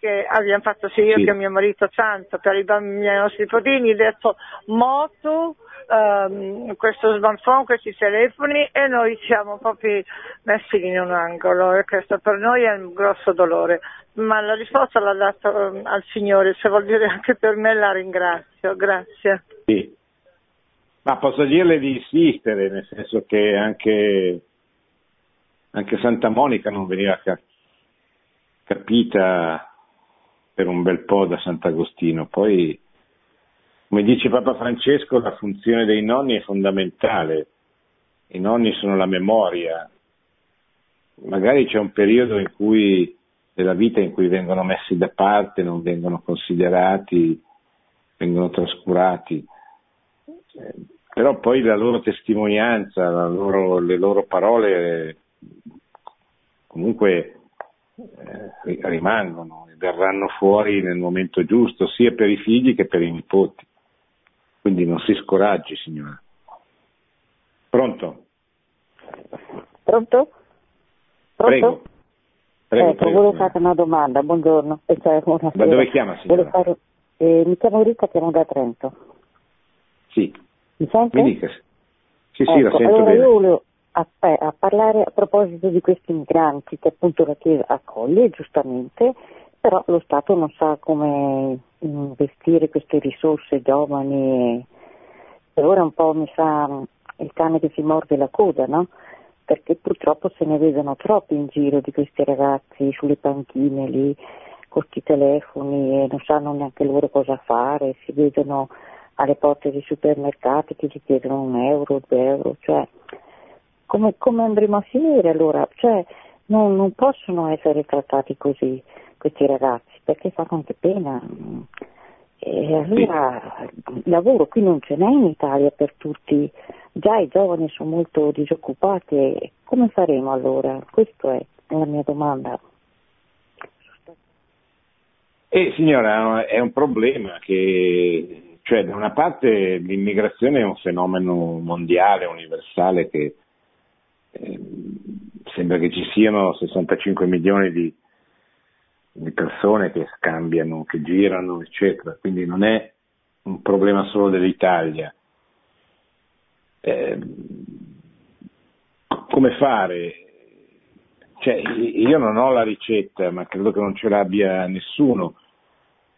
che abbiamo fatto sia io sì. che mio marito santo per i bambini, i nostri nipotini, detto moto, um, questo smartphone, questi telefoni e noi siamo proprio messi in un angolo e questo per noi è un grosso dolore. Ma la risposta l'ha data um, al Signore, se vuol dire anche per me la ringrazio, grazie.
Sì. Ma posso dirle di insistere, nel senso che anche, anche Santa Monica non veniva capita per un bel po' da Sant'Agostino. Poi, come dice Papa Francesco, la funzione dei nonni è fondamentale. I nonni sono la memoria. Magari c'è un periodo in cui, della vita in cui vengono messi da parte, non vengono considerati, vengono trascurati. Però poi la loro testimonianza, la loro, le loro parole comunque eh, rimangono e verranno fuori nel momento giusto, sia per i figli che per i nipoti. Quindi non si scoraggi, signora. Pronto?
Pronto?
Pronto? Prego.
Prego, ecco, prego, volevo fare una domanda, buongiorno.
Cioè, da dove chiama, signora?
Fare, eh, mi chiamo Rita, chiamo da Trento.
Sì.
Mi sente?
Mi dica. Sì, sì,
ecco,
la sento
allora
bene.
Io volevo, a, a, parlare a proposito di questi migranti che appunto la Chiesa accoglie giustamente, però lo Stato non sa come investire queste risorse giovani e ora un po' mi sa il cane che si morde la coda, no? Perché purtroppo se ne vedono troppi in giro di questi ragazzi sulle panchine lì con questi telefoni e non sanno neanche loro cosa fare, si vedono alle porte dei supermercati che ti chiedono un euro, due euro, cioè come, come andremo a finire allora? Cioè, non, non, possono essere trattati così questi ragazzi perché fanno anche pena. E allora il lavoro qui non ce n'è in Italia per tutti, già i giovani sono molto disoccupati, come faremo allora? Questa è la mia domanda.
Eh, signora, è un problema che, cioè, da una parte l'immigrazione è un fenomeno mondiale, universale, che eh, sembra che ci siano 65 milioni di, di persone che scambiano, che girano, eccetera, quindi non è un problema solo dell'Italia. Eh, come fare? Cioè, io non ho la ricetta, ma credo che non ce l'abbia nessuno.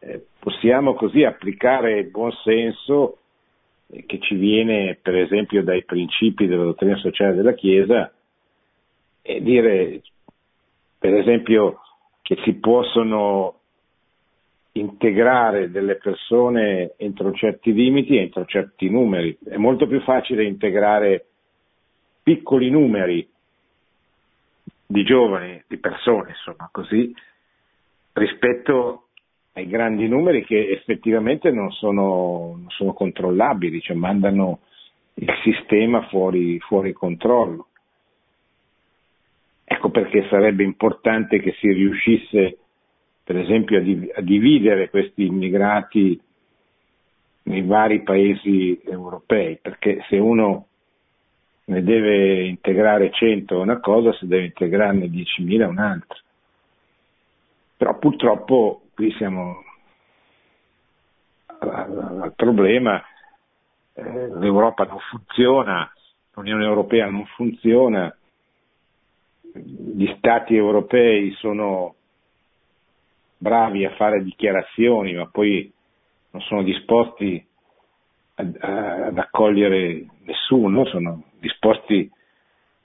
Eh, possiamo così applicare il buon senso eh, che ci viene per esempio dai principi della dottrina sociale della Chiesa e dire per esempio che si possono integrare delle persone entro certi limiti entro certi numeri. È molto più facile integrare piccoli numeri di giovani, di persone, insomma, così, rispetto ai grandi numeri che effettivamente non sono, non sono controllabili, cioè mandano il sistema fuori, fuori controllo. Ecco perché sarebbe importante che si riuscisse, per esempio, a, div- a dividere questi immigrati nei vari paesi europei, perché se uno ne deve integrare 100 una cosa, se deve integrarne 10.000 un'altra. Però purtroppo qui siamo al problema, eh, l'Europa non funziona, l'Unione Europea non funziona, gli stati europei sono bravi a fare dichiarazioni, ma poi non sono disposti ad, accogliere nessuno, sono disposti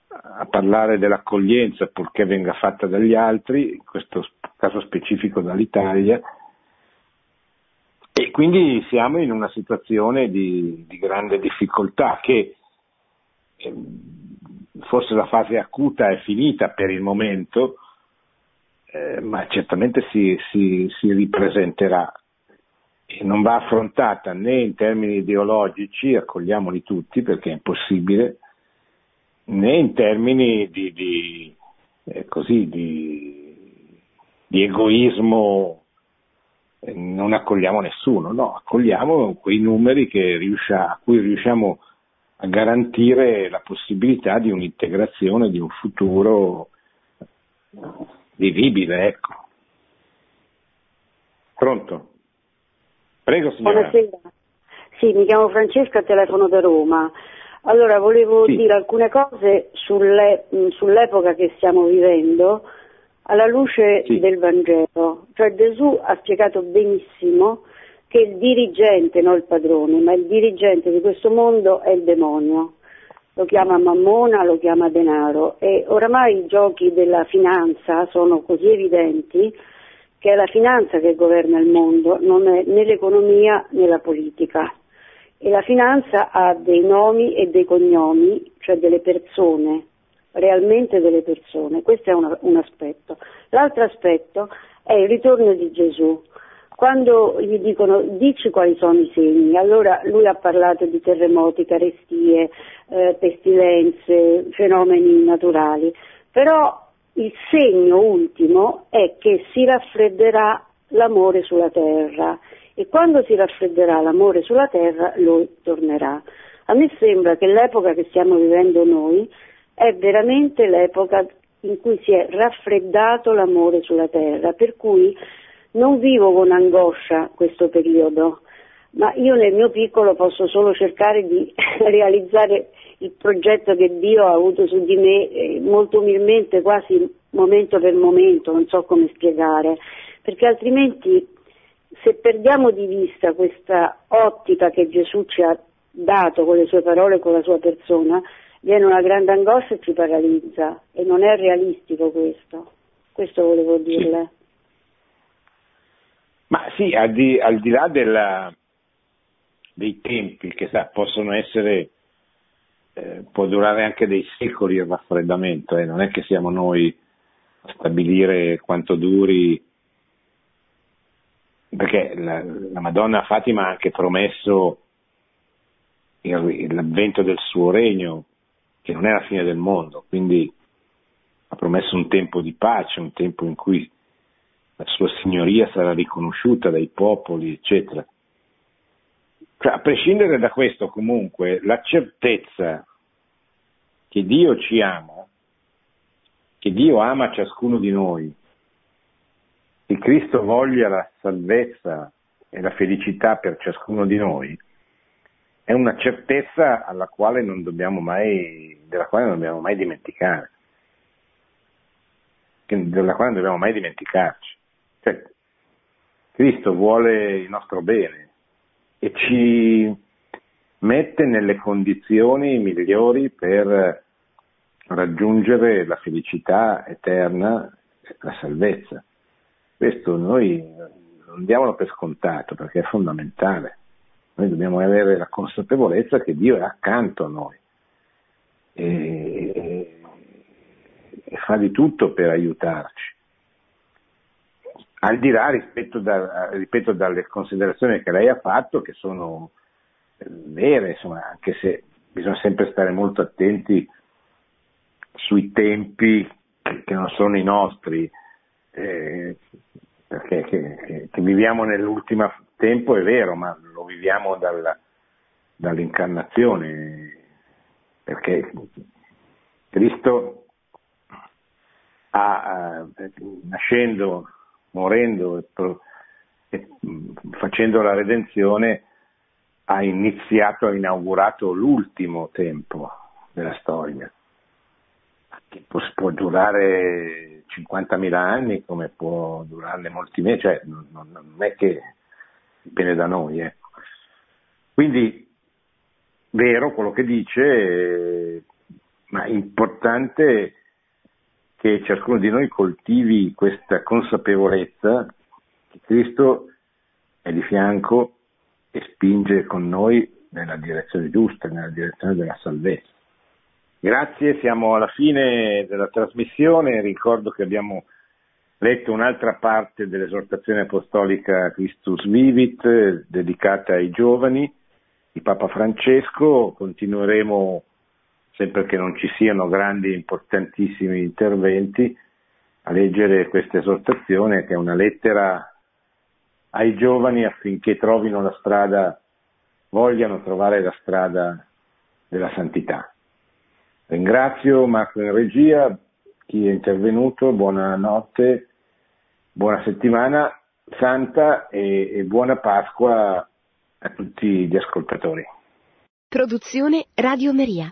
a parlare dell'accoglienza purché venga fatta dagli altri, in questo caso specifico dall'Italia, e quindi siamo in una situazione di, di grande difficoltà che ehm, forse la fase acuta è finita per il momento, eh, ma certamente si, si, si, ripresenterà. E non va affrontata né in termini ideologici, accogliamoli tutti perché è impossibile, né in termini di, di, eh, così, di, di egoismo eh, non accogliamo nessuno, no, accogliamo quei numeri riuscia, a cui riusciamo a a garantire la possibilità di un'integrazione, di un futuro vivibile. Ecco. Pronto? Prego signora.
Buonasera. Sì, mi chiamo Francesca, telefono da Roma. Allora, volevo sì. dire alcune cose sulle, sull'epoca che stiamo vivendo alla luce sì. del Vangelo. Cioè Gesù ha spiegato benissimo che il dirigente, non il padrone, ma il dirigente di questo mondo è il demonio. Lo chiama mammona, lo chiama denaro e oramai i giochi della finanza sono così evidenti che è la finanza che governa il mondo, non è né l'economia né la politica. E la finanza ha dei nomi e dei cognomi, cioè delle persone, realmente delle persone. Questo è una, un aspetto. L'altro aspetto è il ritorno di Gesù quando gli dicono dici quali sono i segni, allora lui ha parlato di terremoti, carestie, eh, pestilenze, fenomeni naturali, però il segno ultimo è che si raffredderà l'amore sulla terra e quando si raffredderà l'amore sulla terra lui tornerà. A me sembra che l'epoca che stiamo vivendo noi è veramente l'epoca in cui si è raffreddato l'amore sulla terra, per cui non vivo con angoscia questo periodo, ma io nel mio piccolo posso solo cercare di realizzare il progetto che Dio ha avuto su di me molto umilmente, quasi momento per momento, non so come spiegare, perché altrimenti se perdiamo di vista questa ottica che Gesù ci ha dato con le sue parole e con la sua persona, viene una grande angoscia e ci paralizza e non è realistico questo. Questo volevo dirle.
Ma sì, al di, al di là della, dei tempi che sa, possono essere, eh, può durare anche dei secoli il raffreddamento, eh? non è che siamo noi a stabilire quanto duri, perché la, la Madonna Fatima ha anche promesso il, l'avvento del suo regno, che non è la fine del mondo, quindi ha promesso un tempo di pace, un tempo in cui la sua signoria sarà riconosciuta dai popoli, eccetera. Cioè, a prescindere da questo, comunque, la certezza che Dio ci ama, che Dio ama ciascuno di noi, che Cristo voglia la salvezza e la felicità per ciascuno di noi, è una certezza quale mai, della quale non dobbiamo mai dimenticare, della quale non dobbiamo mai dimenticarci. Cioè, Cristo vuole il nostro bene e ci mette nelle condizioni migliori per raggiungere la felicità eterna, la salvezza. Questo noi non diamolo per scontato perché è fondamentale. Noi dobbiamo avere la consapevolezza che Dio è accanto a noi e, e fa di tutto per aiutarci al di là rispetto, da, ripeto, dalle considerazioni che lei ha fatto, che sono eh, vere, insomma, anche se bisogna sempre stare molto attenti sui tempi che non sono i nostri, eh, perché che, che viviamo nell'ultimo tempo è vero, ma lo viviamo dalla, dall'incarnazione, perché Cristo ha, nascendo morendo e, e facendo la redenzione, ha iniziato, ha inaugurato l'ultimo tempo della storia, che può, può durare 50.000 anni come può durarne molti mesi, cioè non, non è che dipende da noi. Ecco. Quindi, vero quello che dice, ma importante che ciascuno di noi coltivi questa consapevolezza che Cristo è di fianco e spinge con noi nella direzione giusta, nella direzione della salvezza. Grazie, siamo alla fine della trasmissione, ricordo che abbiamo letto un'altra parte dell'esortazione apostolica Christus Vivit dedicata ai giovani di Papa Francesco, continueremo sempre che non ci siano grandi importantissimi interventi, a leggere questa esortazione che è una lettera ai giovani affinché trovino la strada, vogliano trovare la strada della santità. Ringrazio Marco in regia, chi è intervenuto, buonanotte, buona settimana santa e, e buona Pasqua a tutti gli ascoltatori.
Produzione Radio Maria.